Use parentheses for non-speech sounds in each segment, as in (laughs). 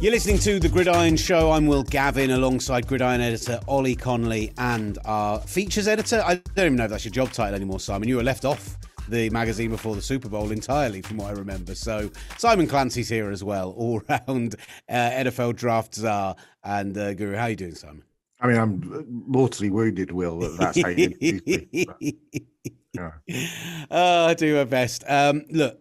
You're listening to The Gridiron Show. I'm Will Gavin alongside Gridiron editor Ollie Connolly and our features editor. I don't even know if that's your job title anymore, Simon. You were left off the magazine before the Super Bowl entirely, from what I remember. So Simon Clancy's here as well, all (laughs) round uh, NFL draft czar and uh, guru. How are you doing, Simon? I mean, I'm mortally wounded, Will, that that's how you me. But, yeah. uh, I do my best. Um, look,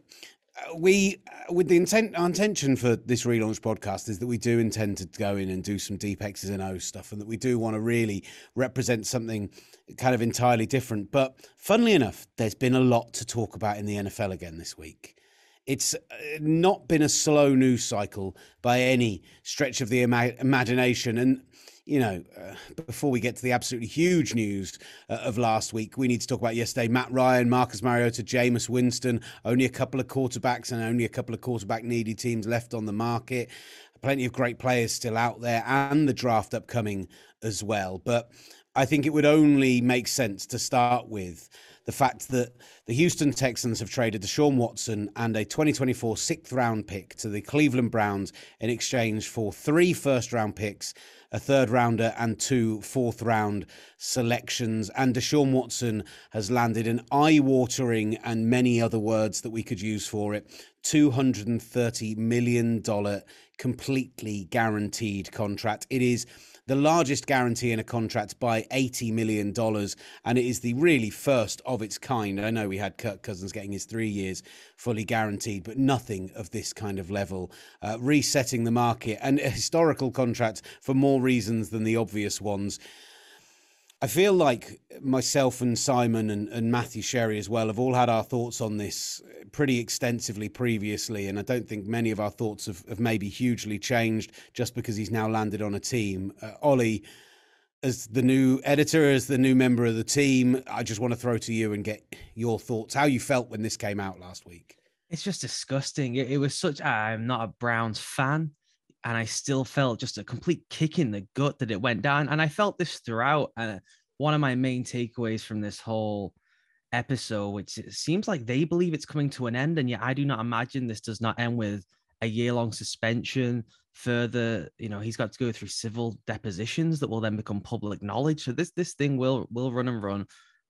we with the intent our intention for this relaunch podcast is that we do intend to go in and do some deep x's and o's stuff and that we do want to really represent something kind of entirely different. But funnily enough there's been a lot to talk about in the nfl again this week. It's uh, not been a slow news cycle by any stretch of the ima- imagination and you know, uh, before we get to the absolutely huge news uh, of last week, we need to talk about yesterday. Matt Ryan, Marcus Mariota, Jameis Winston, only a couple of quarterbacks and only a couple of quarterback needy teams left on the market. Plenty of great players still out there and the draft upcoming as well. But I think it would only make sense to start with the fact that the Houston Texans have traded Deshaun Watson and a 2024 sixth round pick to the Cleveland Browns in exchange for three first round picks a third rounder and two fourth round selections. And Deshaun Watson has landed an eye watering and many other words that we could use for it $230 million completely guaranteed contract. It is the largest guarantee in a contract by $80 million. And it is the really first of its kind. I know we had Kirk Cousins getting his three years fully guaranteed, but nothing of this kind of level. Uh, resetting the market and a historical contract for more reasons than the obvious ones. I feel like myself and Simon and, and Matthew Sherry as well have all had our thoughts on this pretty extensively previously, and I don't think many of our thoughts have, have maybe hugely changed just because he's now landed on a team. Uh, Ollie, as the new editor, as the new member of the team, I just want to throw to you and get your thoughts, how you felt when this came out last week. It's just disgusting. It, it was such. I'm not a Browns fan, and I still felt just a complete kick in the gut that it went down. And I felt this throughout. And one of my main takeaways from this whole episode, which it seems like they believe it's coming to an end, and yet I do not imagine this does not end with a year-long suspension. Further, you know, he's got to go through civil depositions that will then become public knowledge. So this this thing will will run and run.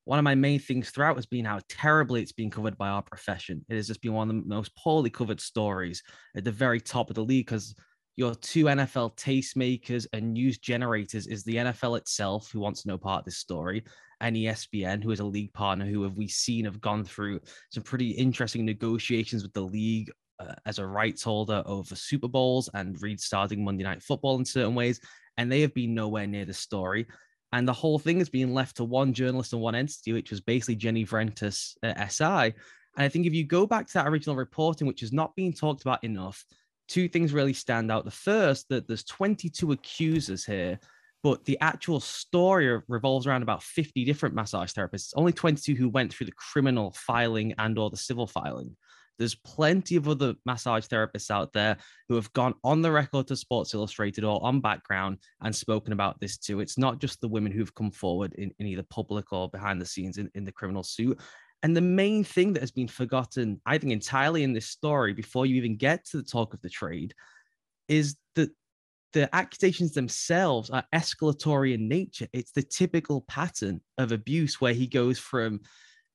One of my main things throughout has been how terribly it's been covered by our profession. It has just been one of the most poorly covered stories at the very top of the league because your two NFL tastemakers and news generators is the NFL itself, who wants no part of this story, and ESPN, who is a league partner, who have we seen have gone through some pretty interesting negotiations with the league uh, as a rights holder over Super Bowls and restarting Monday Night Football in certain ways, and they have been nowhere near the story. And the whole thing has been left to one journalist and one entity, which was basically Jenny Vrentas at SI. And I think if you go back to that original reporting, which has not been talked about enough, two things really stand out. The first, that there's 22 accusers here, but the actual story revolves around about 50 different massage therapists. Only 22 who went through the criminal filing and or the civil filing. There's plenty of other massage therapists out there who have gone on the record to Sports Illustrated or on background and spoken about this too. It's not just the women who've come forward in, in either public or behind the scenes in, in the criminal suit. And the main thing that has been forgotten, I think, entirely in this story before you even get to the talk of the trade is that the accusations themselves are escalatory in nature. It's the typical pattern of abuse where he goes from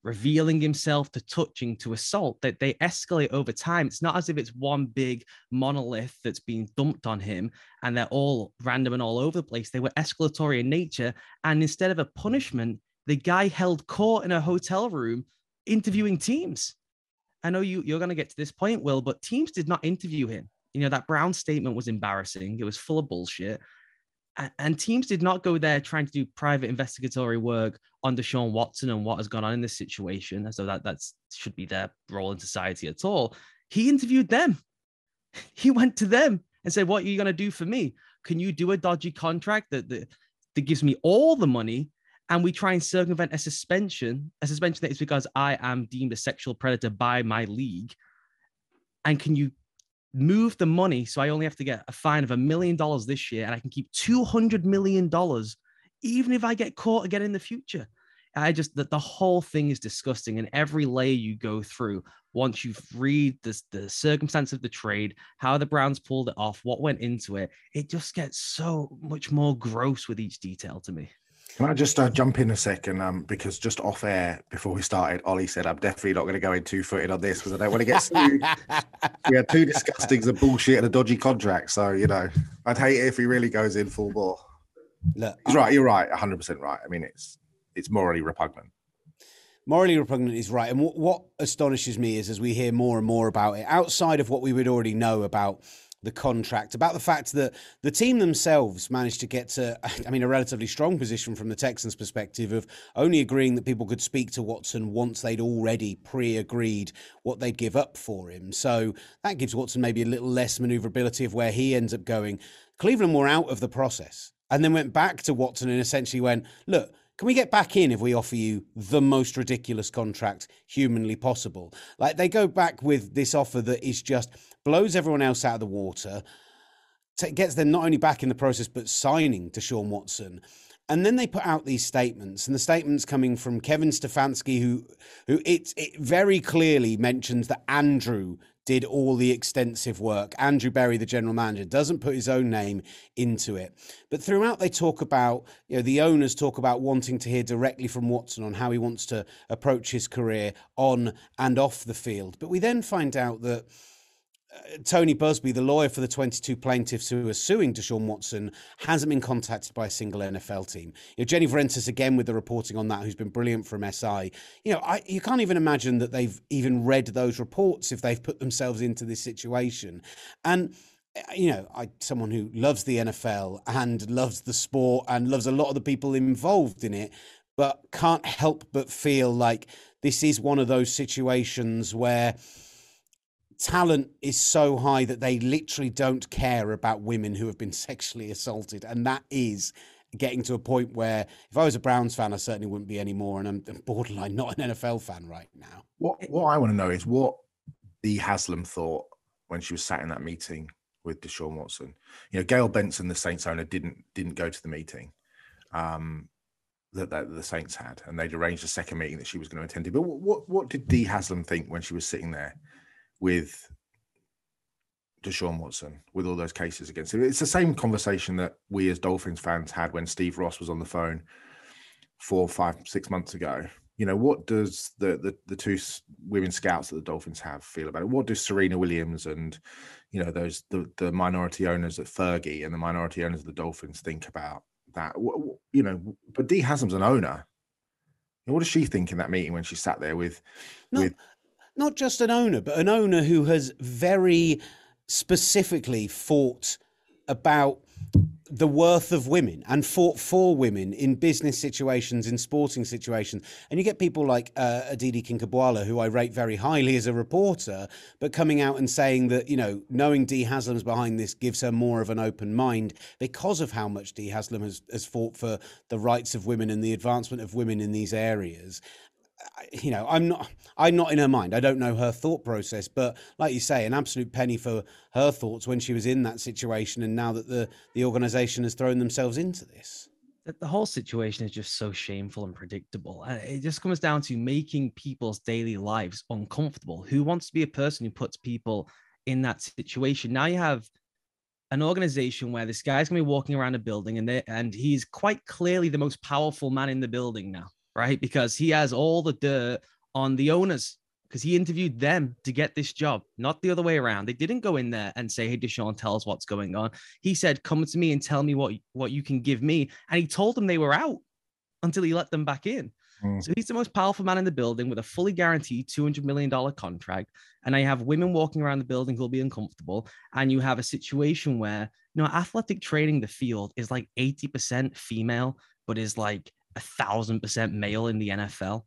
revealing himself to touching to assault that they escalate over time. It's not as if it's one big monolith that's being dumped on him and they're all random and all over the place. They were escalatory in nature. And instead of a punishment the guy held court in a hotel room interviewing teams. I know you, you're going to get to this point, Will, but teams did not interview him. You know, that Brown statement was embarrassing. It was full of bullshit. And teams did not go there trying to do private investigatory work on Deshaun Watson and what has gone on in this situation, though that that's, should be their role in society at all. He interviewed them. (laughs) He went to them and said, What are you going to do for me? Can you do a dodgy contract that, that, that gives me all the money and we try and circumvent a suspension, a suspension that is because I am deemed a sexual predator by my league. And can you move the money so I only have to get a fine of a million dollars this year and I can keep $200 million even if I get caught again in the future? I just that the whole thing is disgusting, and every layer you go through, once you've read the the circumstance of the trade, how the Browns pulled it off, what went into it, it just gets so much more gross with each detail to me. Can I just uh, jump in a second? Um, because just off air before we started, Ollie said I'm definitely not going to go in two footed on this because I don't want to get sued. (laughs) we had two disgustings of bullshit and a dodgy contract, so you know I'd hate it if he really goes in full bore. Look, He's right. You're right. 100 percent right. I mean, it's it's morally repugnant. Morally repugnant is right, and what, what astonishes me is as we hear more and more about it, outside of what we would already know about the contract, about the fact that the team themselves managed to get to, (laughs) I mean, a relatively strong position from the Texans' perspective of only agreeing that people could speak to Watson once they'd already pre agreed what they'd give up for him. So that gives Watson maybe a little less maneuverability of where he ends up going. Cleveland were out of the process and then went back to Watson and essentially went, look, can we get back in if we offer you the most ridiculous contract humanly possible? Like they go back with this offer that is just blows everyone else out of the water, gets them not only back in the process, but signing Deshaun Watson. And then they put out these statements, and the statements coming from Kevin Stefanski, who, who it, it very clearly mentions that Andrew did all the extensive work. Andrew Berry, the general manager, doesn't put his own name into it. But throughout, they talk about, you know, the owners talk about wanting to hear directly from Watson on how he wants to approach his career on and off the field. But we then find out that Tony Buzbee, the lawyer for the 22 plaintiffs who are suing Deshaun Watson, hasn't been contacted by a single NFL team. You know, Jenny Vrentas again with the reporting on that, who's been brilliant from SI. You know, I, you can't even imagine that they've even read those reports if they've put themselves into this situation. And eh, you know, I someone who loves the NFL and loves the sport and loves a lot of the people involved in it, but can't help but feel like this is one of those situations where talent is so high that they literally don't care about women who have been (laughs) sexually assaulted. And that is getting to a point where if I was a Browns fan, I certainly wouldn't be anymore. And I'm borderline (laughs) not an NFL fan right now. What what I want to know is what Dee Haslam thought when she was sat in that meeting with Deshaun Watson. You know, Gayle Benson, the Saints owner, didn't didn't go to the meeting. Um, that, that, the Saints had, and they'd arranged a second meeting that she was going to attend to. But what what did Dee Haslam think when she was sitting there with Deshaun Watson with all those cases against him. It's the same conversation that we as Dolphins fans had when Steve Ross was on the phone four, five, six months ago. You know, what does the the, the two women scouts that the Dolphins have feel about it? What does Serena Williams and you know those the the minority owners at Fergie and the minority owners of the Dolphins think about that? You know, but Dee Haslam's an owner. What does she think in that meeting when she sat there with no, with not just an owner, but an owner who has very specifically fought about the worth of women and fought for women in business situations, in sporting situations. And you get people like uh, Aditi Kinkhabwala, who I rate very highly as a reporter, but coming out and saying that, you know, knowing Dee Haslam's behind this gives her more of an open mind because of how much Dee Haslam has, has fought for the rights of women and the advancement of women in these areas you know, I'm not, I'm not in her mind. I don't know her thought process, but like you say, an absolute penny for her thoughts when she was in that situation, and now that the the organisation has thrown themselves into this. The whole situation is just so shameful and predictable. And it just comes down to making people's daily lives uncomfortable. Who wants to be a person who puts people in that situation? Now you have an organization where this guy's gonna be walking around a building and and he's quite clearly the most powerful man in the building now right? Because he has all the dirt on the owners because he interviewed them to get this job, not the other way around. They didn't go in there and say, "Hey, Deshaun, tell us what's going on." He said, "Come to me and tell me what what you can give me," and he told them they were out until he let them back in. Mm. So he's the most powerful man in the building with a fully guaranteed $200 million contract. And I have women walking around the building who'll be uncomfortable. And you have a situation where, you know, athletic training, the field is like 80% female, but is like a thousand percent male in the NFL.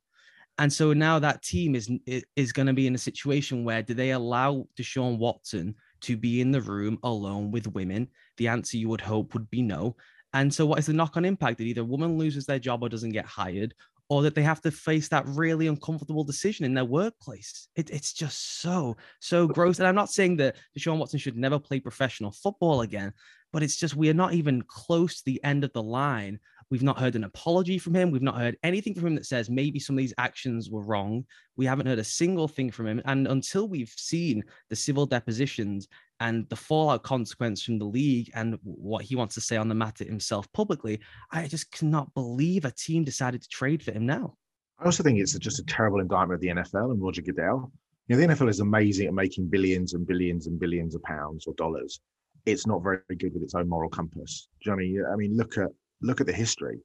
And so now that team is is going to be in a situation where do they allow Deshaun Watson to be in the room alone with women? The answer you would hope would be no. And so what is the knock-on impact that either a woman loses their job or doesn't get hired, or that they have to face that really uncomfortable decision in their workplace? It, it's just so, so gross. And I'm not saying that Deshaun Watson should never play professional football again, but it's just we are not even close to the end of the line We've not heard an apology from him. We've not heard anything from him that says maybe some of these actions were wrong. We haven't heard a single thing from him. And until we've seen the civil depositions and the fallout consequence from the league and what he wants to say on the matter himself publicly, I just cannot believe a team decided to trade for him now. I also think it's just a terrible indictment of the NFL and Roger Goodell. You know, the NFL is amazing at making billions and billions and billions of pounds or dollars. It's not very good with its own moral compass. Do you know I mean? I mean, look at look at the history.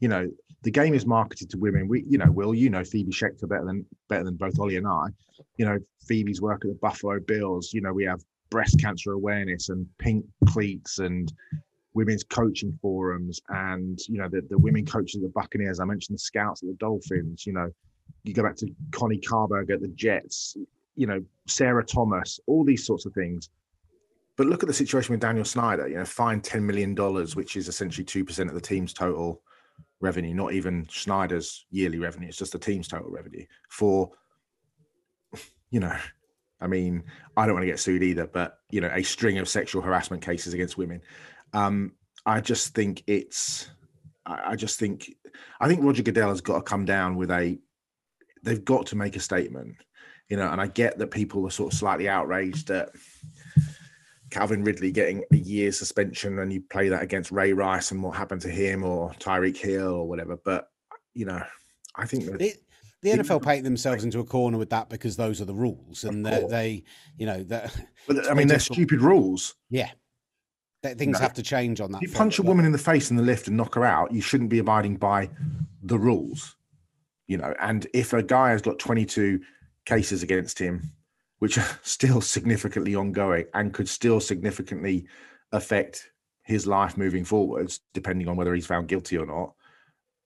You know, the game is marketed to women. We, you know, Will, you know Phoebe Schechter better than better than both Ollie and I. You know, Phoebe's work at the Buffalo Bills. You know, we have breast cancer awareness and pink cleats and women's coaching forums and you know the, the women coaches at the Buccaneers. I mentioned the scouts at the Dolphins. You know, you go back to Connie Carberg at the Jets. You know, Sarah Thomas, all these sorts of things. But look at the situation with Daniel Snyder. You know, fined ten million dollars, which is essentially two percent of the team's total revenue. Not even Snyder's yearly revenue; it's just the team's total revenue for. You know, I mean, I don't want to get sued either, but you know, a string of sexual harassment cases against women. Um, I just think it's. I just think, I think Roger Goodell has got to come down with a. They've got to make a statement, you know. And I get that people are sort of slightly outraged at Calvin Ridley getting a year's suspension, and you play that against Ray Rice and what happened to him or Tyreek Hill or whatever. But you know, I think that. It- the NFL paint themselves into a corner with that because those are the rules, and they, they, you know, that. (laughs) But I mean, they're stupid rules. Yeah, that things No. have to change on that. You front, punch a woman in the face in the lift and knock her out. You shouldn't be abiding by the rules, you know. And if a guy has got 22 cases against him, which are (laughs) still significantly ongoing and could still significantly affect his life moving forwards, depending on whether he's found guilty or not,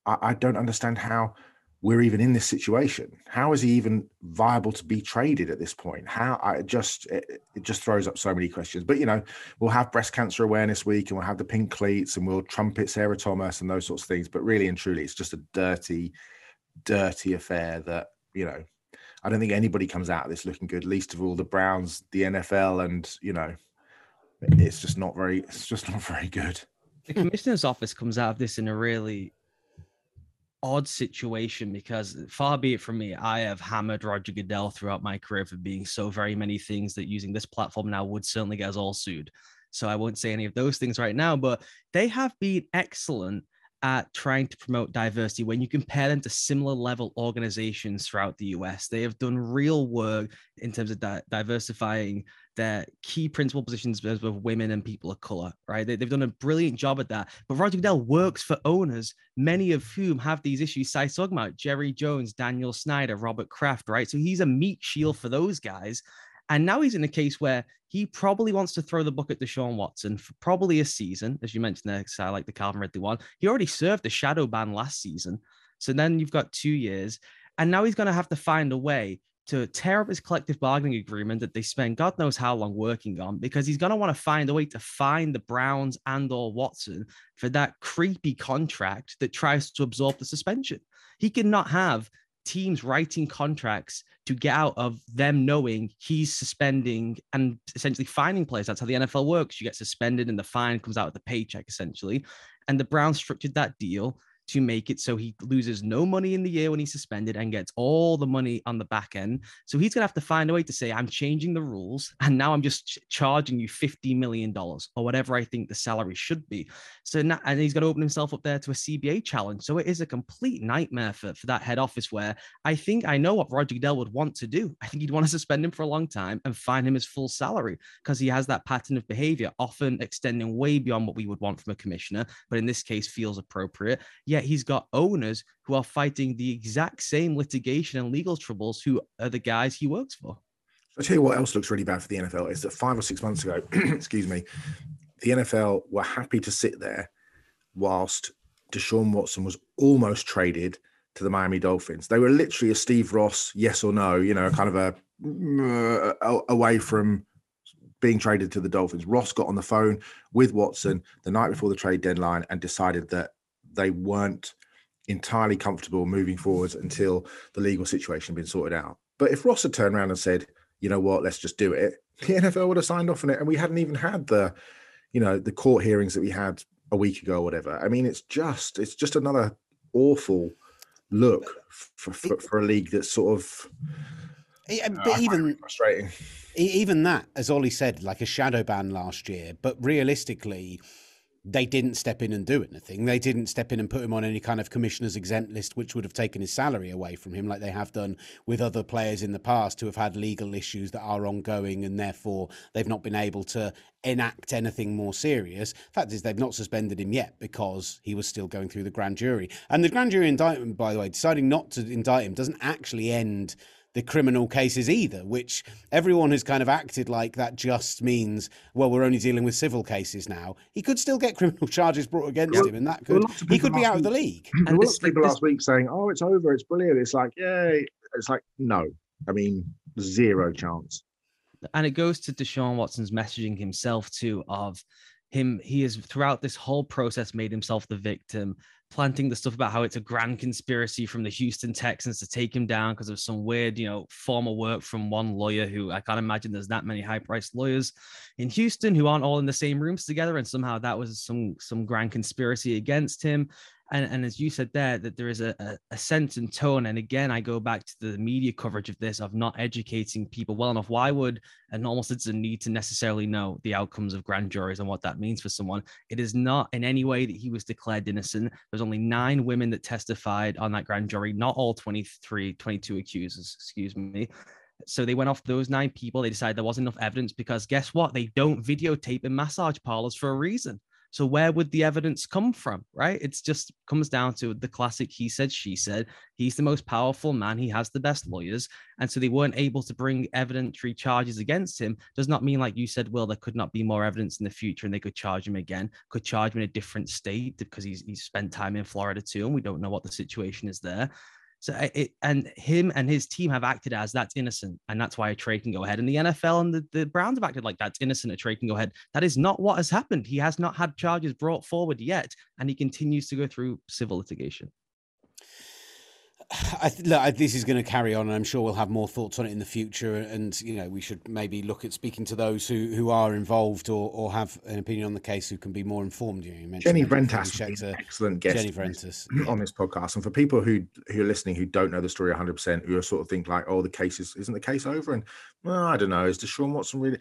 I, I don't understand how we're even in this situation. How is he even viable to be traded at this point? How I just it, it just throws up so many questions. But you know, we'll have breast cancer awareness week and we'll have the pink cleats and we'll trumpet Sarah Thomas and those sorts of things. But really and truly, it's just a dirty, dirty affair that, you know, I don't think anybody comes out of this looking good, least of all the Browns, the NFL, and you know, it's just not very it's just (laughs) not very good. the commissioner's office comes out of this in a really odd situation because far be it from me, I have hammered Roger Goodell throughout my career for being so very many things that using this platform now would certainly get us all sued. So I won't say any of those things right now, but they have been excellent at trying to promote diversity when you compare them to similar level organizations throughout the US. They have done real work in terms of di- diversifying their key principal positions with women and people of color, right? They, have done a brilliant job at that. But Roger Goodell works for owners, many of whom have these issues. Si talking about Jerry Jones, Daniel Snyder, Robert Kraft, right? So he's a meat shield for those guys. And now he's in a case where he probably wants to throw the book at Deshaun Watson for probably a season, as you mentioned there, I like the Calvin Ridley one. He already served a shadow ban last season. So then you've got two years. And now he's going to have to find a way to tear up his collective bargaining agreement that they spent God knows how long working on because he's going to want to find a way to find the Browns and or Watson for that creepy contract that tries to absorb the suspension. He cannot have teams writing contracts to get out of them knowing he's suspending and essentially fining players. That's how the NFL works. You get suspended and the fine comes out of the paycheck essentially. And the Browns structured that deal to make it so he loses no money in the year when he's suspended and gets all the money on the back end. So he's going to have to find a way to say, I'm changing the rules (laughs) and now I'm just ch- charging you $50 million or whatever I think the salary should be. So now, and he's got to open himself up there to a CBA challenge. So it is a complete nightmare for, for that head office where I think I know what Roger Goodell would want to do. (laughs) I think he'd want to suspend him for a long time and fine him his full salary because he has that pattern of behavior, often extending way beyond what we would want from a commissioner, but in this case feels appropriate. Yet he's got owners who are fighting the exact same litigation and legal troubles who are the guys he works for. I'll tell you what else looks really bad for the NFL is that five or six months ago, (clears throat) excuse me, the NFL were happy to sit there whilst Deshaun Watson was almost traded to the Miami Dolphins. They were literally a Steve Ross, yes or no, you know, kind of a uh, away from being traded to the Dolphins. Ross got on the phone with Watson the night before the trade deadline and decided that they weren't entirely comfortable moving forwards until the legal situation had been sorted out. But if Ross had turned around and said, you know what, let's just do it, (laughs) the NFL would have signed off on it. And we hadn't even had the, you know, the court hearings that we had a week ago or whatever. I mean, it's just it's just another awful look for, for, for a league that's sort of. Yeah, but uh, even frustrating. Even that, as Ollie said, like a shadow ban last year. But realistically, they didn't step in and do anything. They didn't step in and put him on any kind of commissioner's exempt list, which would have taken his salary away from him, like they have done with other players in the past who have had legal issues that are ongoing and therefore they've not been able to enact anything more serious. Fact is, they've not suspended him yet because he was still going through the grand jury. And the grand jury indictment, by the way, deciding not to indict him doesn't actually end the criminal cases either, which everyone has kind of acted like that just means, well, we're only dealing with civil cases now. He could still get (laughs) criminal charges brought against yeah. him, and that could he could be out week, of the league. And there were people last week saying, "Oh, it's over, it's brilliant." It's like, yay! It's like, no, I mean, zero chance. And it goes to Deshaun Watson's messaging himself too of him. He has throughout this whole process made himself the victim planting the stuff about how it's a grand conspiracy from the Houston Texans to take him down because of some weird, you know, former work from one lawyer who I can't imagine there's that many high-priced lawyers in Houston who aren't all in the same rooms together, and somehow that was some some grand conspiracy against him and, and as you said there that there is a, a, a, sense and tone and again i go back to the media coverage of this of not educating people well enough. Why would a normal citizen need to necessarily know the outcomes of grand juries and what that means for someone? It is not in any way that he was declared innocent. There's only nine women that testified on that grand jury not all 23 22 accusers excuse me. So they went off those nine people. They decided there wasn't enough evidence because guess what? They don't videotape in massage parlors for a reason so where would the evidence come from, right? It's just comes down to the classic he said, she said. He's the most powerful man. He has the best lawyers. And so they weren't able to bring evidentiary charges against him. Does not mean, like you said, Will, there could not be more evidence in the future and they could charge him again, could charge him in a different state because he's, he's spent time in Florida too. And we don't know what the situation is there. So it, and him and his team have acted as that's innocent, and that's why a trade can go ahead. And the NFL and the, the Browns have acted like that's innocent, a trade can go ahead. That is not what has happened. He has not had charges brought forward yet, and he continues to go through civil litigation. I th- look, this is going to carry on, and I'm sure we'll have more thoughts on it in the future. And you know, we should maybe look at speaking to those who, who are involved or, or have an opinion on the case who can be more informed. You, know, you Jenny Vrentas, excellent guest Jenny (clears throat) on this podcast. And for people who who are listening who don't know the story 100, percent who are sort of think like, oh, the case is isn't the case over? And well, I don't know. Is Deshaun Watson really?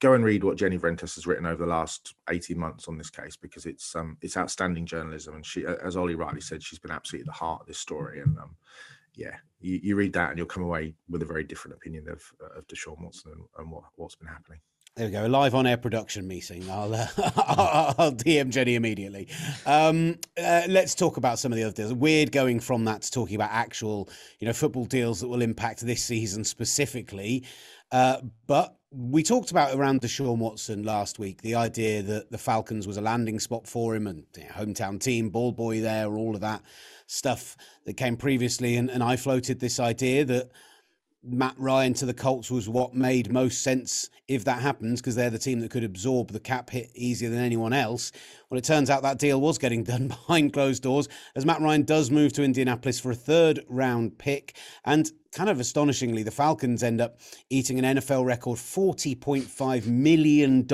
Go and read what Jenny Vrentas has written over the last 18 months on this case because it's um it's outstanding journalism and she as Ollie rightly said she's been absolutely at the heart of this story and um yeah you, you read that and you'll come away with a very different opinion of of Deshaun Watson and, and what, what's been happening. There we go, live on air production meeting. I'll, uh, (laughs) I'll DM Jenny immediately. Um, uh, let's talk about some of the other deals. Weird going from that to talking about actual, you know, football deals that will impact this season specifically. Uh, but we talked about around Deshaun Watson last week the idea that the Falcons was a landing spot for him and you know, hometown team, ball boy there, all of that stuff that came previously. And, and I floated this idea that Matt Ryan to the Colts was what made most sense if that happens because they're the team that could absorb the cap hit easier than anyone else. Well, it turns out that deal was getting (laughs) done behind closed doors as Matt Ryan does move to Indianapolis for a third round pick. And kind of astonishingly, the Falcons end up eating an NFL record $40.5 million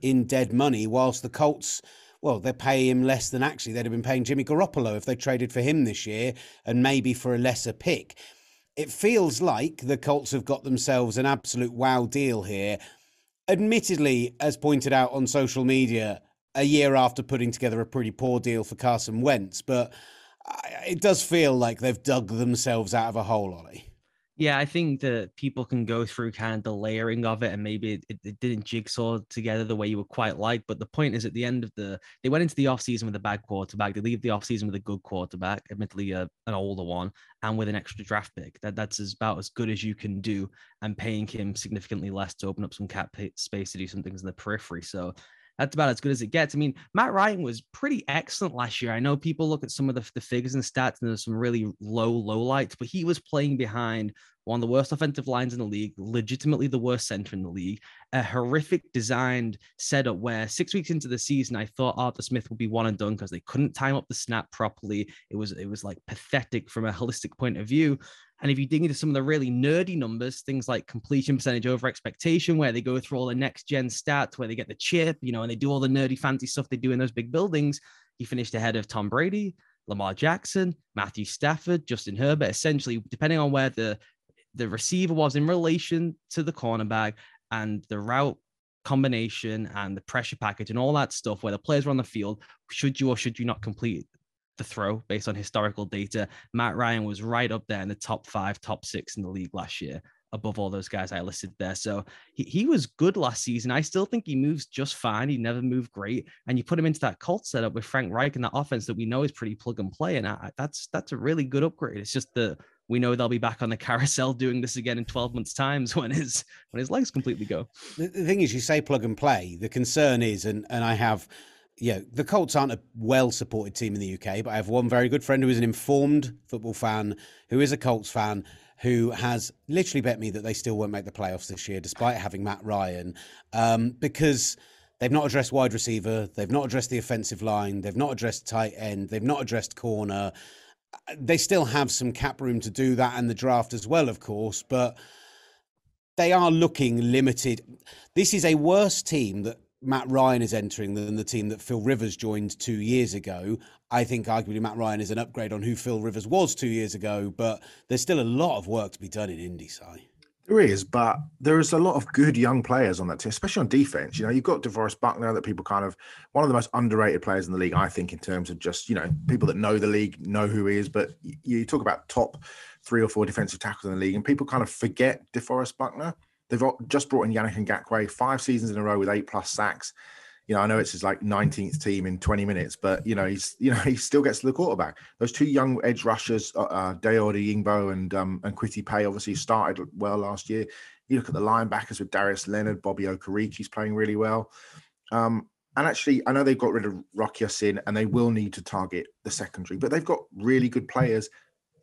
in dead money, whilst the Colts well, they pay him less than actually they'd have been paying Jimmy Garoppolo if they traded for him this year and maybe for a lesser pick it feels like the Colts have got themselves an absolute wow deal here. Admittedly, as pointed out on social media, a year after putting together a pretty poor deal for Carson Wentz, but uh, it does feel like they've dug themselves out of a hole, Ollie. Yeah, I think that people can go through kind of the layering of it, and maybe it, it, didn't jigsaw together the way you would quite like. But the point is, at the end of the, they went into the offseason with a bad quarterback. They leave the offseason with a good quarterback, admittedly a, an older one, and with an extra draft pick. That that's about as good as you can do, and paying him significantly less to open up some cap space to do some things in the periphery. So that's about as good as it gets. I mean, Matt Ryan was pretty excellent last year. I know people look at some of the, the figures and stats, and there's some really low, low lights, but he was playing behind one of the worst offensive lines in the league, legitimately the worst center in the league, a horrific designed setup where six weeks into the season, I thought Arthur Smith would be one and done because they couldn't time up the snap properly. It was it was like pathetic from a holistic point of view. And if you dig into some of the really nerdy numbers, things like completion percentage over expectation, where they go through all the next gen stats, where they get the chip, you know, and they do all the nerdy fancy stuff they do in those big buildings, he finished ahead of Tom Brady, Lamar Jackson, Matthew Stafford, Justin Herbert. Essentially, depending on where the the receiver was in relation to the cornerback and the route combination and the pressure package and all that stuff where the players were on the field, should you or should you not complete the throw based on historical data? Matt Ryan was right up there in the top five, top six in the league last year, above all those guys I listed there. So he, he was good last season. I still think he moves just fine. He never moved great. And you put him into that Colt setup with Frank Reich and that offense that we know is pretty plug and play. And I, that's that's a really good upgrade. It's just the we know they'll be back on the carousel (laughs) doing this again in 12 months times when his when his legs completely go the, the thing is you say plug and play the concern is and and i have yeah the colts aren't a well supported team in the uk but i have one very good friend who is an informed football fan who is a colts fan who has literally bet me that they still won't make the playoffs this year despite having matt ryan um, because They've not addressed wide receiver. They've not addressed the offensive line. They've not addressed tight end. They've not addressed corner they still have some cap room to do that and the draft as well, of course, but they are looking limited. This is a worse team that Matt Ryan is entering than the team that Phil Rivers joined two years ago. I think arguably Matt Ryan is an upgrade on who Phil Rivers was two years ago, but there's still a lot of work to be done in Indy, Si. There is, but there is a lot of good young players on that team, especially on defense. You know, you've got DeForest Buckner that people kind of one of the most underrated players in the league, I think, in terms of just you know people that know the league know who he is. But you talk about top three or four defensive tackles in the league, and people kind of forget DeForest Buckner. They've just brought in Yannick Ngakoue five seasons in a row with eight plus sacks you know, I know it's his like 19th team in 20 minutes, but you know, he's you know he still gets to the quarterback. Those two young edge rushers, uh, uh Dayo Odeyingbo and um, and Kwity Paye, obviously started well last year. You look at the linebackers with Darius Leonard, Bobby Okereke's playing really well. Um, and actually, I know they've got rid of Rock Ya-Sin and they will need to target the secondary, but they've got really good players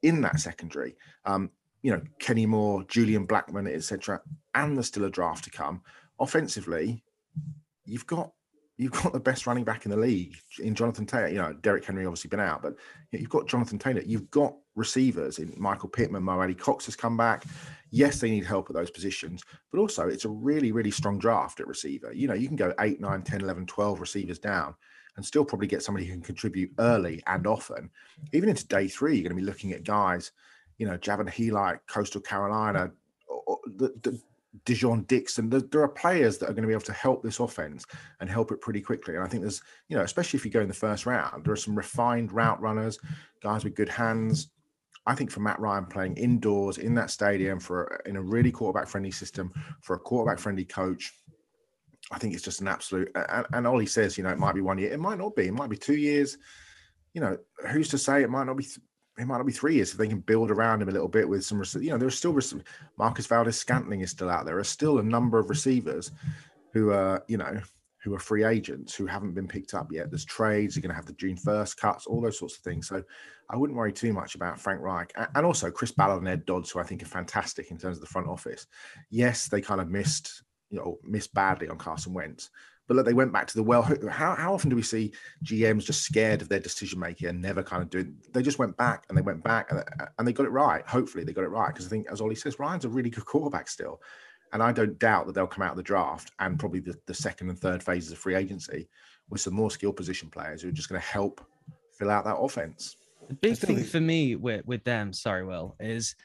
in that secondary. Um, you know, Kenny Moore, Julian Blackmon, etc. And there's still a draft to come. Offensively, you've got you've got the best running back in the league in Jonathan Taylor. You know, Derrick Henry obviously been out, but you've got Jonathan Taylor. You've got receivers in Michael Pittman, Mo Alie-Cox has come back. Yes, they need help at those positions, but also it's a really, really strong draft at receiver. You know, you can go 8, 9, 10, 11, 12 receivers down and still probably get somebody who can contribute early and often. Even into day three, you're going to be looking at guys, you know, Jaivon Heiligh, Coastal Carolina, the, the, Dijon Dixon. There, there, are players that are going to be able to help this offense and help it pretty quickly. And I think there's, you know, especially if you go in the first round, there are some refined route runners, guys with good hands. I think for Matt Ryan playing indoors in that stadium for in a really quarterback friendly system for a quarterback friendly coach, I think it's just an absolute. And, and Ollie says, you know, it might be one year, it might not be, it might be two years. You know, who's to say it might not be it might not be three years if they can build around him a little bit with some, you know, there's still Marquez Valdes-Scantling is still out there. are still a number of receivers who are, you know, who are free agents who haven't been picked up yet. There's trades, you're going to have the June 1st cuts, all those sorts of things. So I wouldn't worry too much about Frank Reich. And also Chris Ballard and Ed Dodds, who I think are fantastic in terms of the front office. Yes, they kind of missed, you know, missed badly on Carson Wentz, but look, they went back to the well. How, how often do we see GMs just scared of their decision making and never kind of do it? They just went back and they went back and, and they got it right. Hopefully, they got it right because I think, as Ollie says, Ryan's a really good quarterback still. And I don't doubt that they'll come out of the draft and probably the, the second and third phases of free agency with some more skill position players who are just going to help fill out that offense. The big thing for me with, with them, sorry, Will, is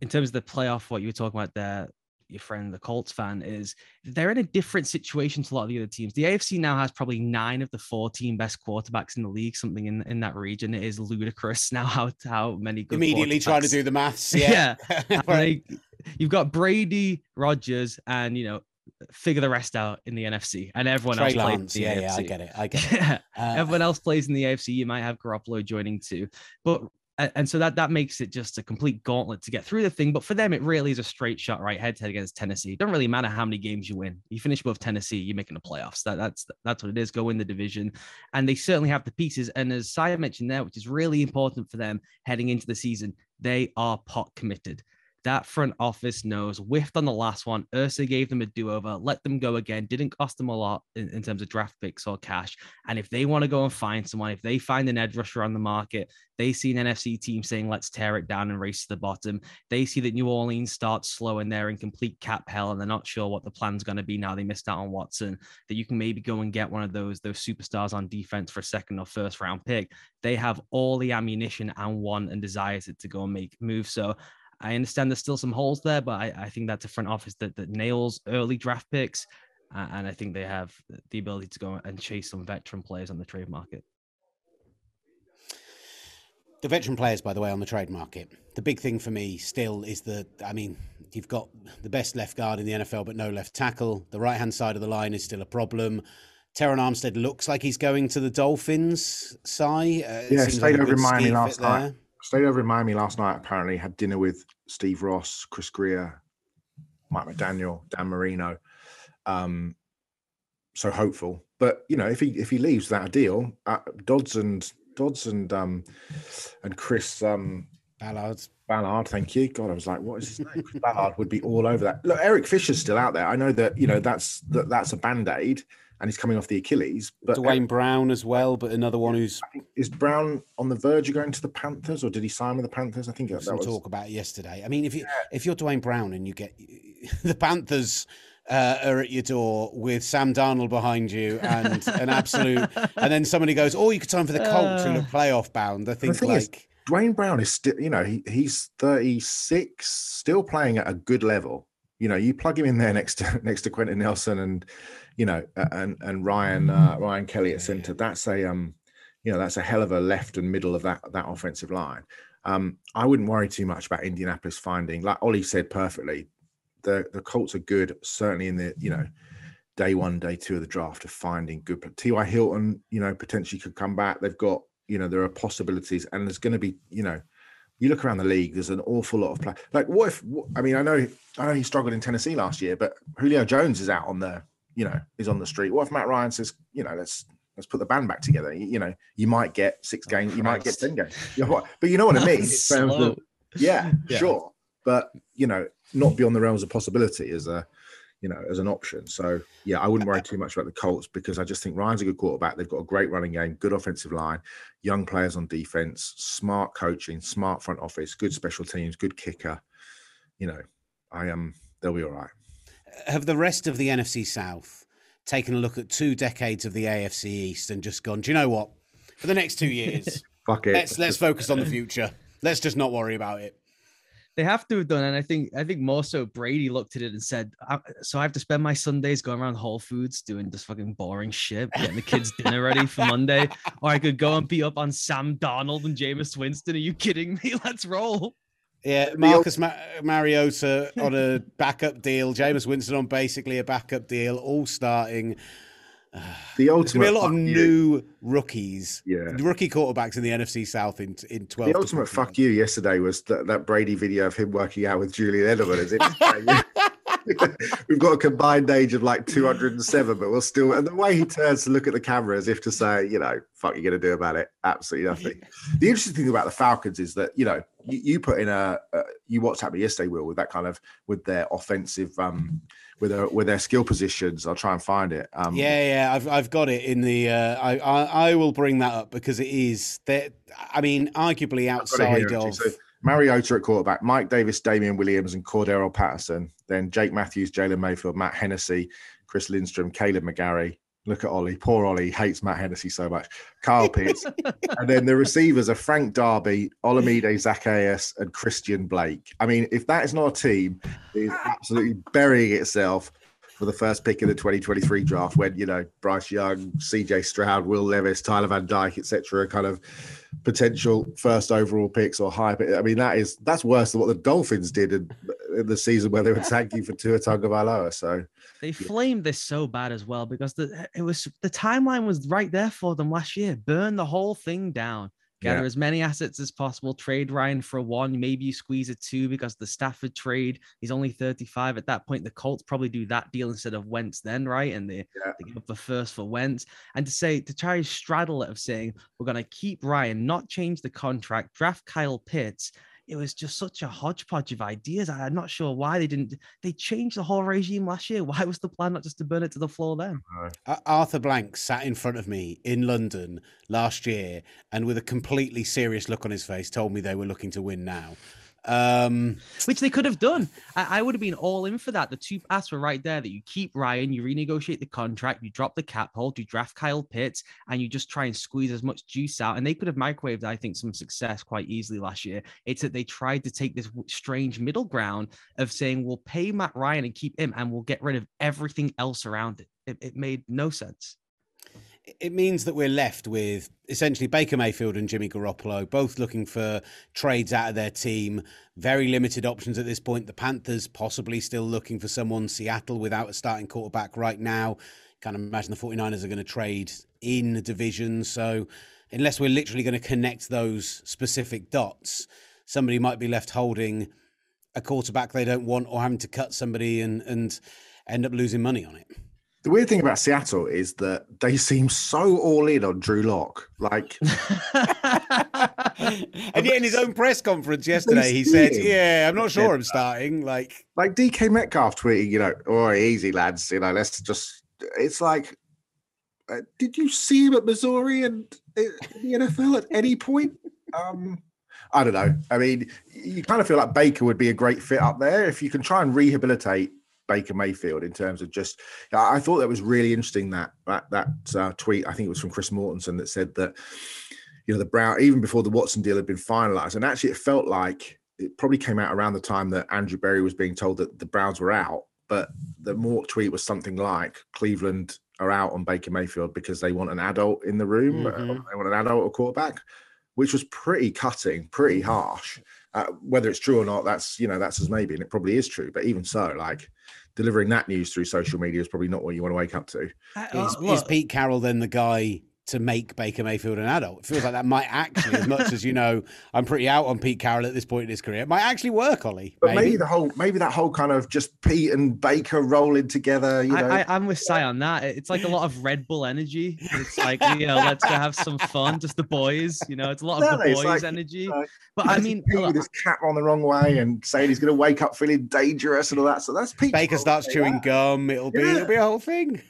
in terms of the playoff, what you were talking about there, your friend, the Colts fan, is they're in a different situation to a lot of the other teams. The AFC now has probably nine of the 14 best quarterbacks in the league, something in, in that region. It is ludicrous (laughs) now how, how many good immediately trying to do the maths. Yeah. yeah. (laughs) right. you've got Brady, Rodgers, and you know, figure the rest out in the NFC, and everyone Trey else Lance, plays. yeah, AFC. yeah, I get it. I get it. (laughs) Uh, everyone else plays in the AFC. You might have Garoppolo joining too, but and so that that makes it just a complete gauntlet to get through the thing. But for them, it really is a straight shot right head to head against Tennessee. It doesn't really matter how many games you win. You finish above Tennessee, you're making the playoffs. That, that's that's what it is. Go in the division, and they certainly have the pieces. And as Saya mentioned there, which is really important for them heading into the season, they are pot committed. That front office knows, whiffed on the last one. Irsay gave them a do over, let them go again, didn't cost them a lot in, in terms of draft picks or cash. And if they want to go and find someone, if they find an edge rusher on the market, they see an NFC team saying, let's tear it down and race to the bottom. They see that New Orleans starts slow and they're in complete cap hell and they're not sure what the plan's going to be now. They missed out on Watson, that you can maybe go and get one of those, those superstars on defense for a second or first round pick. They have all the ammunition and want and desires to go and make moves. So I understand there's still some holes there, but I, I think that's a front office that, that nails early draft picks. Uh, and I think they have the ability to go and chase some veteran players on the trade market. The veteran players, by the way, on the trade market. The big thing for me still is that, I mean, you've got the best left guard in the NFL, but no left tackle. The right hand side of the line is still a problem. Terron Armstead looks like he's going to the Dolphins, Si. Uh, yeah, stayed like over in Miami last night. Stayed over in Miami last night, apparently. Had dinner with Steve Ross, Chris Grier, Mike McDaniel, Dan Marino. Um, so hopeful. But you know, if he if he leaves that deal, uh, Dodds and Dodds and um and Chris um Ballard. Ballard, thank you. God, I was like, what is his name? Chris Ballard would be all over that. Look, Eric Fisher's still out there. I know that you know that's that that's a band aid and he's coming off the Achilles. But Duane Brown as well, but another one who's is Brown on the verge of going to the Panthers, or did he sign with the Panthers? I think that was talk about it yesterday. I mean, if you yeah. if you're Duane Brown and you get (laughs) the Panthers. Uh, are at your door with Sam Darnold behind you and an absolute, (laughs) and then somebody goes, "Oh, you could sign for the Colts who look uh. playoff bound." I think like is, Duane Brown is still, you know, he, he's 36, still playing at a good level. You know, you plug him in there next to (laughs) next to Quenton Nelson and you know, and and Ryan uh, Ryan Kelly at centre. That's a um, you know, that's a hell of a left and middle of that that offensive line. Um, I wouldn't worry too much about Indianapolis finding, like Ollie said perfectly, the the Colts are good, certainly in the you know day one, day two of the draft of finding good. T.Y. Hilton, you know, potentially could come back. They've got, you know, there are possibilities, and there's going to be, you know, you look around the league, there's an awful lot of play. Like, what if? I mean, I know, I know he struggled in Tennessee last year, but Julio Jones is out on the you know, is on the street. What if Matt Ryan says, you know, let's let's put the band back together? You, you know, you might get six games, oh, you might get ten games. You know but you know what I mean? Of, yeah, yeah, sure. But you know, not beyond the realms of possibility as a you know, as an option. So yeah, I wouldn't worry too much about the Colts because I just think Ryan's a good quarterback. They've got a great running game, good offensive line, young players on defense, smart coaching, smart front office, good special teams, good kicker. You know, I am. Um, they'll be all right have the rest of the NFC South taken a look at two decades of the AFC East and just gone, do you know what? For the next two (laughs) years, Fuck it. let's let's focus on the future. Let's just not worry about it. They have to have done, and I think I think more so Brady looked at it and said, "So I have to spend my Sundays going around Whole Foods doing this fucking boring shit, getting the kids dinner ready for (laughs) Monday, or I could go and be up on Sam Darnold and Jameis Winston. Are you kidding me? (laughs) Let's roll." Yeah, Marcus Ma- Mariota on a backup deal, Jameis Winston on basically a backup deal, all starting. (sighs) The ultimate. be a lot of new rookies, yeah, rookie quarterbacks in the NFC South in in twelve. The ultimate fuck you yesterday was that, that Brady video of him working out with Julian Edelman. Is it? (laughs) (laughs) We've got a combined age of like 207, but we'll still. And the way he turns to look at the camera as if to say, you know, fuck, you're going to do about it? Absolutely nothing. the interesting thing about the Falcons is that, you know, you, you put in a, uh, you WhatsApp me yesterday, Will, with that kind of, with their offensive, um, with their, with their skill positions. I'll try and find it. Um, yeah, yeah, I've, I've got it in the, uh, I, I, I will bring that up because it is that, I mean, arguably outside of. So, Mariota at quarterback, Mike Davis, Damien Williams, and Cordarrelle Patterson. Then Jake Matthews, Jalen Mayfield, Matt Hennessy, Chris Lindstrom, Kaleb McGary. Look at Ollie. Poor Ollie hates Matt Hennessy so much. Kyle Pitts. (laughs) and then the receivers are Frank Darby, Olamide Zaccheaus, and Christian Blake. I mean, if that is not a team that is absolutely burying itself for the first pick in the 2023 draft when, you know, Bryce Young, CJ Stroud, Will Levis, Tyler Van Dyke, etc., are kind of potential first overall picks or high. I mean, that is that's worse than what the Dolphins did in, in the season where they were tanking for Tua Tagovailoa. So they flamed this so bad as well because the it was the timeline was right there for them last year. Burn the whole thing down gather yeah. as many assets as possible, trade Ryan for one, maybe you squeeze a two because the Stafford trade, he's only 35. At that point, the Colts probably do that deal instead of Wentz then, right? And they, yeah. they give up the first for Wentz. And to say, to try to straddle it of saying, we're going to keep Ryan, not change the contract, draft Kyle Pitts, it was just such a hodgepodge of ideas. I'm not sure why they didn't. They changed the whole regime last year. (laughs) Why was the plan not just to burn it to the floor then? Uh, Arthur Blank sat in front of me in London last year and with a completely serious look on his face told me they were looking to win now. Um, Which they could have done. I, I, would have been all in for that. The two paths were right there that you keep Ryan, you renegotiate the contract, you drop the cap hold, you draft Kyle Pitts, and you just try and squeeze as much juice out. And they could have microwaved, I think, some success quite easily last year. It's that they tried to take this strange middle ground of saying, we'll pay Matt Ryan and keep him, and we'll get rid of everything else around it. It, it made no sense it means that we're left with essentially Baker Mayfield and Jimmy Garoppolo, both looking for trades out of their team. Very limited options at this point. The Panthers possibly still looking for someone. Seattle without a starting quarterback right now. Can't imagine the 49ers are going to trade in the division. So, unless we're literally going to connect those specific dots, somebody might be left holding a quarterback they don't want or having to cut somebody and, and end up losing money on it. The weird thing about Seattle is that they seem so all in on Drew Lock. Like, and yet in his own press conference yesterday, he said, "Yeah, I'm not sure I'm starting." Like, like DK Metcalf tweeting, you know, "Oh, easy lads, you know, let's just." It's like, uh, did you see him at Missouri and uh, the NFL at any point? Um, I don't know. I mean, you kind of feel like Baker would be a great fit up there if you can try and rehabilitate Baker Mayfield in terms of just. I thought that was really interesting that that that uh, tweet. I think it was from Chris Mortensen that said that you know the Brown even before the Watson deal had been finalized, and actually it felt like it probably came out around the time that Andrew Berry was being told that the Browns were out. But the Mort tweet was something like Cleveland are out on Baker Mayfield because they want an adult in the room. Mm-hmm. They want an adult or quarterback, which was pretty cutting, pretty harsh. Uh, whether it's true or not, that's you know that's as maybe, and it probably is true. But even so, like delivering that news through social media is probably not what you want to wake up to. Uh, is, is Pete Carroll then the guy to make Baker Mayfield an adult. It feels like that might actually, as much as you know, I'm pretty out on Pete Carroll at this point in his career. It might actually work, Ollie. But maybe, maybe the whole, maybe that whole kind of just Pete and Baker rolling together. You know, I, am with Si on that. It's like a lot of Red Bull energy. It's like you know, let's go have some fun, just the boys. You know, it's a lot of the boys like, energy. Uh, but I mean, Pete with his cap on the wrong way and saying he's going to wake up feeling dangerous and all that. So that's Pete. Baker starts chewing that. gum. It'll be, yeah. it'll be a whole thing.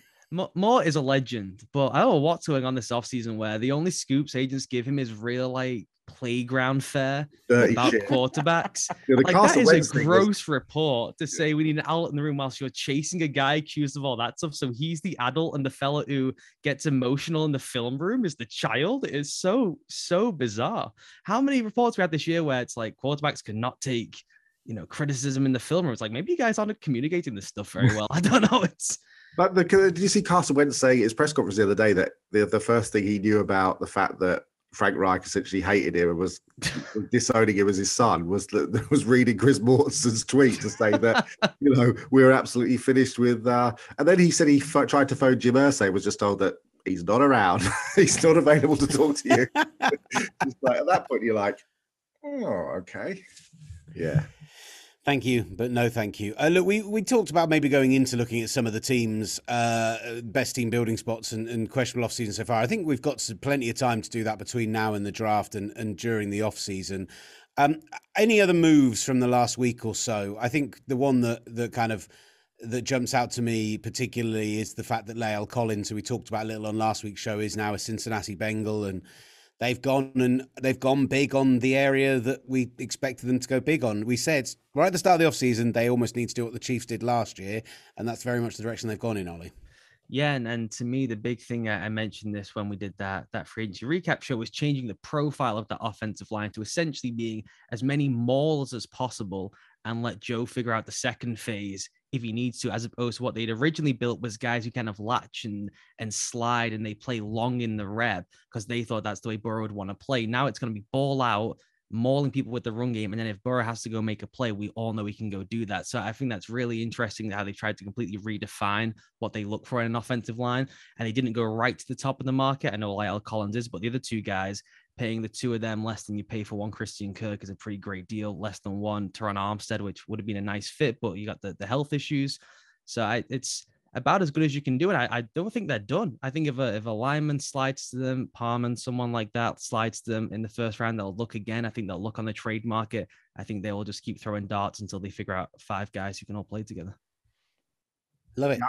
Mort is a legend, but I don't know what's going on this offseason where the only scoops agents give him is real like playground fare Dirty about shit. quarterbacks. (laughs) Yeah, like that is a gross report to say we need an adult in the room whilst you're chasing a guy accused of all that stuff. So he's the adult and the fella who gets emotional in the film room is the child. It is so so bizarre. How many reports we had this year where it's like quarterbacks cannot take you know criticism in the film room? It's like maybe you guys aren't communicating this stuff very (laughs) well. I don't know. It's but the, did you see Carson Wentz say at his press conference the other day that the, the first thing he knew about the fact that Frank Reich essentially hated him and was disowning him as his son was that was reading Chris Mortensen's tweet to say that (laughs) you know we are absolutely finished with. Uh, and then he said he f- tried to phone Jim Irsay, was just told that he's not around, (laughs) he's not available to talk to you. (laughs) like, at that point, you're like, oh, okay, yeah. Thank you, but no, thank you. Uh, look, we, we talked about maybe going into looking at some of the teams' uh, best team building spots and, and questionable off season so far. I think we've got plenty of time to do that between now and the draft and, and during the off season. Um, any other moves from the last week or so? I think the one that that kind of that jumps out to me particularly is the fact that La'el Collins, who we talked about a little on last week's show, is now a Cincinnati Bengal and they've gone and they've gone big on the area that we expected them to go big on. We said right at the start of the offseason they almost need to do what the Chiefs did last year, and that's very much the direction they've gone in, Ollie. Yeah, and, and to me, the big thing I mentioned this when we did that that free agency recap show was changing the profile of the offensive line to essentially being as many mauls as possible and let Joe figure out the second phase if he needs to, as opposed to what they'd originally built was guys who kind of latch and and slide and they play long in the rep because they thought that's the way Burrow would want to play. Now it's going to be ball out, mauling people with the run game, and then if Burrow has to go make a play, we all know he can go do that. So I think that's really interesting how they tried to completely redefine what they look for in an offensive line, and they didn't go right to the top of the market. I know La'el Collins is, but the other two guys paying the two of them less than you pay for one Christian Kirk is a pretty great deal. Less than one Terron Armstead, which would have been a nice fit, but you got the, the health issues. So I, it's about as good as you can do. And I, I don't think they're done. I think if a if a lineman slides to them, Parman, someone like that slides to them in the first round, they'll look again. I think they'll look on the trade market. I think they will just keep throwing darts until they figure out five guys who can all play together. Love it.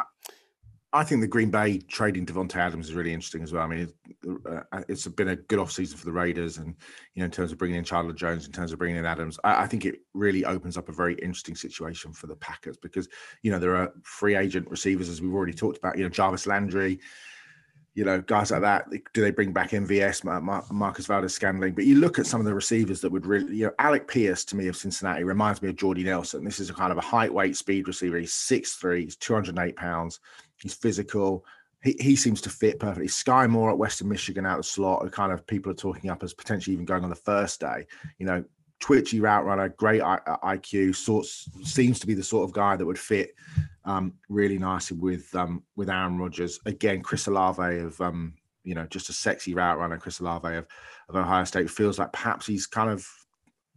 I think the Green Bay trading Davante Adams is really interesting as well. I mean, uh, it's been a good offseason for the Raiders, and you know, in terms of bringing in Chandler Jones, in terms of bringing in Adams, I, think it really opens up a very interesting situation for the Packers because you know there are free agent receivers as we've already talked about. You know, Jarvis Landry, you know, guys like that. Do they bring back MVS, Marquez Valdes-Scantling? But you look at some of the receivers that would really, you know, Alec Pierce to me of Cincinnati reminds me of Jordy Nelson. This is a kind of a height, weight, speed receiver. He's 6'3", he's 208 pounds He's physical. He, he seems to fit perfectly. Skyy Moore at Western Michigan out of slot, kind of people are talking up as potentially even going on the first day. You know, twitchy route runner, great IQ, sorts seems to be the sort of guy that would fit um, really nicely with um, with Aaron Rodgers. Again, Chris Olave of um, you know just a sexy route runner. Chris Olave of, of Ohio State feels like perhaps he's kind of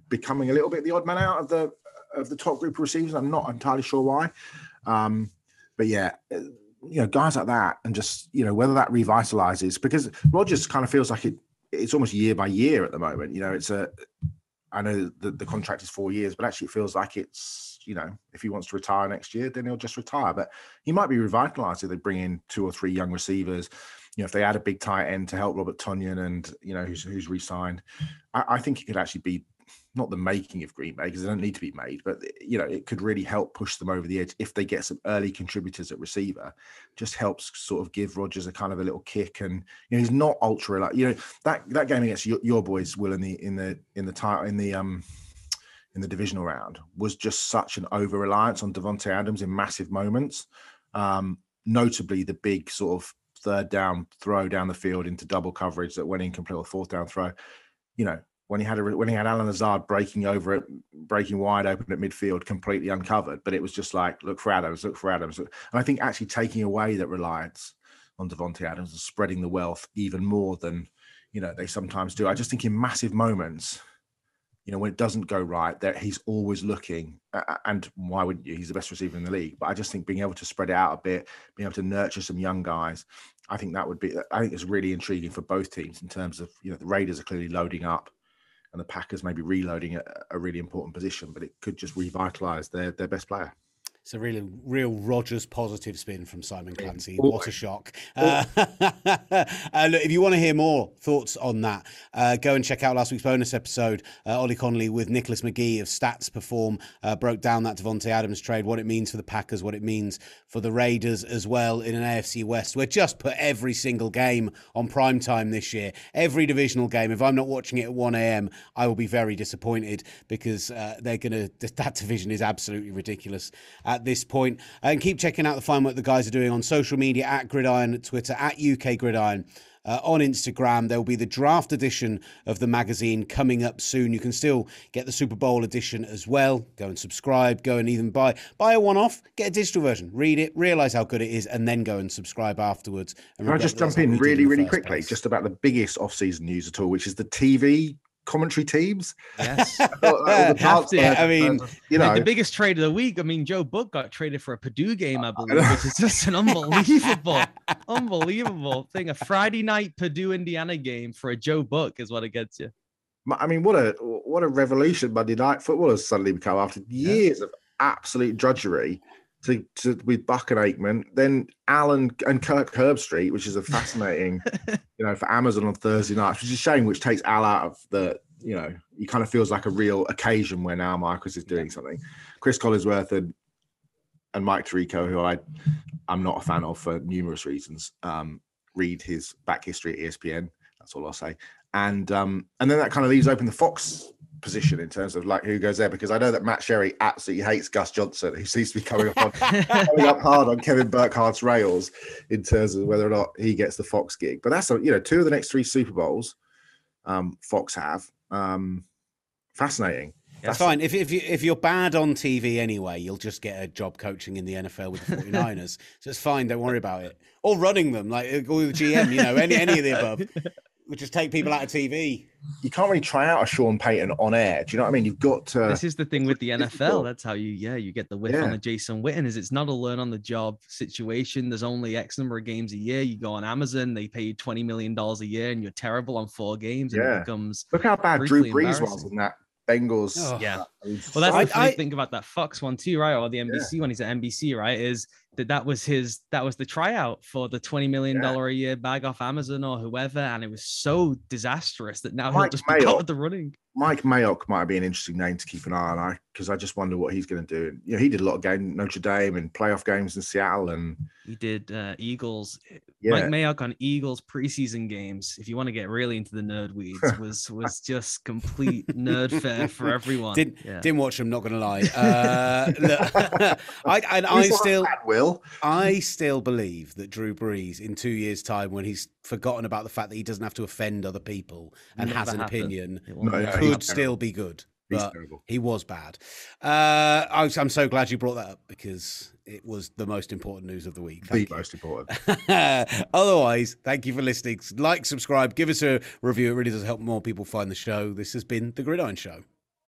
becoming a little bit the odd man out of the of the top group of receivers. I'm not entirely sure why, um, but yeah you know, guys like that, and just you know whether that revitalizes because Rodgers kind of feels like it. It's almost year by year at the moment. You know, it's a. I know the, the contract is four years, but actually it feels like it's you know if he wants to retire next year, then he'll just retire. But he might be revitalized if they bring in two or three young receivers. You know, if they add a big tight end to help Robert Tonyan and you know who's who's re-signed, I, I think it could actually be not the making of Green Bay because they don't need to be made, but you know it could really help push them over the edge if they get some early contributors at receiver. Just helps sort of give Rodgers a kind of a little kick, and you know he's not ultra like you know that that game against your, your boys will in the in the in the title in the um in the divisional round was just such an over reliance on Davante Adams in massive moments, um, notably the big sort of third down throw down the field into double coverage that went incomplete or fourth down throw. You know, when he had a, when he had Allen Lazard breaking over it, breaking wide open at midfield, completely uncovered. But it was just like, look for Adams, look for Adams. And I think actually taking away that reliance on Davante Adams and spreading the wealth even more than you know they sometimes do. I just think in massive moments, you know, when it doesn't go right, that he's always looking. And why wouldn't you? He's the best receiver in the league. But I just think being able to spread it out a bit, being able to nurture some young guys, I think that would be. I think it's really intriguing for both teams in terms of you know the Raiders are clearly loading up and the Packers maybe reloading at a really important position, but it could just revitalize their their best player. It's a really real Rodgers positive spin from Simon Clancy. What a shock! Uh, (laughs) uh, look, if you want to hear more thoughts on that, uh, go and check out last week's bonus episode. Uh, Ollie Connolly with Nicholas McGee of Stats Perform uh, broke down that Davante Adams trade, what it means for the Packers, what it means for the Raiders as well in an AFC West. We're just put every single game on prime time this year, every divisional game. If I'm not watching it at 1 a.m., I will be very disappointed because uh, they're going (laughs) to. That division is absolutely ridiculous at this point. And keep checking out the fine work the guys are doing on social media at Gridiron, at Twitter, at UK Gridiron. Uh, on Instagram. There will be the draft edition of the magazine coming up soon. You can still get the Super Bowl edition as well. Go and subscribe. Go and even buy buy a one off. Get a digital version. Read it. Realize how good it is, and then go and subscribe afterwards. And Can I just jump in really, really quickly, place. just about the biggest off-season news at all, which is the TV commentary teams. Yes, (laughs) uh, (laughs) I mean, uh, you know, the biggest trade of the week. I mean, Joe Buck got traded for a Purdue game, I believe, which is just an unbelievable, (laughs) unbelievable thing. A Friday night Purdue Indiana game for a Joe Buck is what it gets you. I mean, what a what a revolution Monday night football has suddenly become after years yeah. of absolute drudgery to, to with Buck and Aikman, then Alan and Kirk Herbstreit, which is a fascinating, (laughs) you know, for Amazon on Thursday nights, which is a shame, which takes Al out of the, you know, he kind of feels like a real occasion where now Marcus is doing something. Cris Collinsworth and and Mike Tirico, who I I'm not a fan of for numerous reasons. Um, read his back history at ESPN. That's all I'll say. And um, and then that kind of leaves open the Fox position in terms of like who goes there because I know that Matt Sherry absolutely hates Gus Johnson, who seems to be coming up on (laughs) coming up hard on Kevin Burkhardt's rails in terms of whether or not he gets the Fox gig. But that's a, you know two of the next three Super Bowls um, Fox have. Um, fascinating. That's fine. If, if, you, if you're bad on TV anyway, you'll just get a job coaching in the NFL with the (laughs) 49ers. so it's fine. Don't worry about it. Or running them, like or the GM, you know, any, any of the above. We just take people out of TV. You can't really try out a Sean Payton on air. Do you know what I mean? You've got to. This is the thing with the NFL. difficult. That's how you, yeah, you get the whiff on the Jason Witten. Is it's not a learn on the job situation. There's only X number of games a year. You go on Amazon, they pay you twenty million dollars a year, and you're terrible on four games, and Yeah. it becomes Look how bad Drew Brees was embarrassing. in that Bengals. Oh. yeah. Well, that's I- the funny I- thing about that Fox one too, right? Or the NBC one. He's at NBC, right? Is that that was his that was the tryout for the twenty million dollar a year bag off Amazon or whoever, and it was so disastrous that now he'll Mike just be out of the running. Mike Mayock might be an interesting name to keep an eye on because I just wonder what he's going to do. You know, he did a lot of game Notre Dame and playoff games in Seattle, and He did uh, Eagles. yeah, Mike Mayock on Eagles preseason games. If you want to get really into the nerd weeds, (laughs) was was just complete nerd fare for (laughs) everyone. Didn't yeah. didn't watch them. Not gonna lie. Uh, look, (laughs) I and I still bad, Will. I still believe that Drew Brees in two years' time, when he's forgotten about the fact that he doesn't have to offend other people and Never has an happen. opinion, No, yeah, could he's happen. still be good. But he was bad. Uh, I was, I'm so glad you brought that up because it was the most important news of the week. The you. most important. (laughs) Otherwise, thank you for listening. Like, subscribe, give us a review. It really does help more people find the show. This has been The Gridiron Show.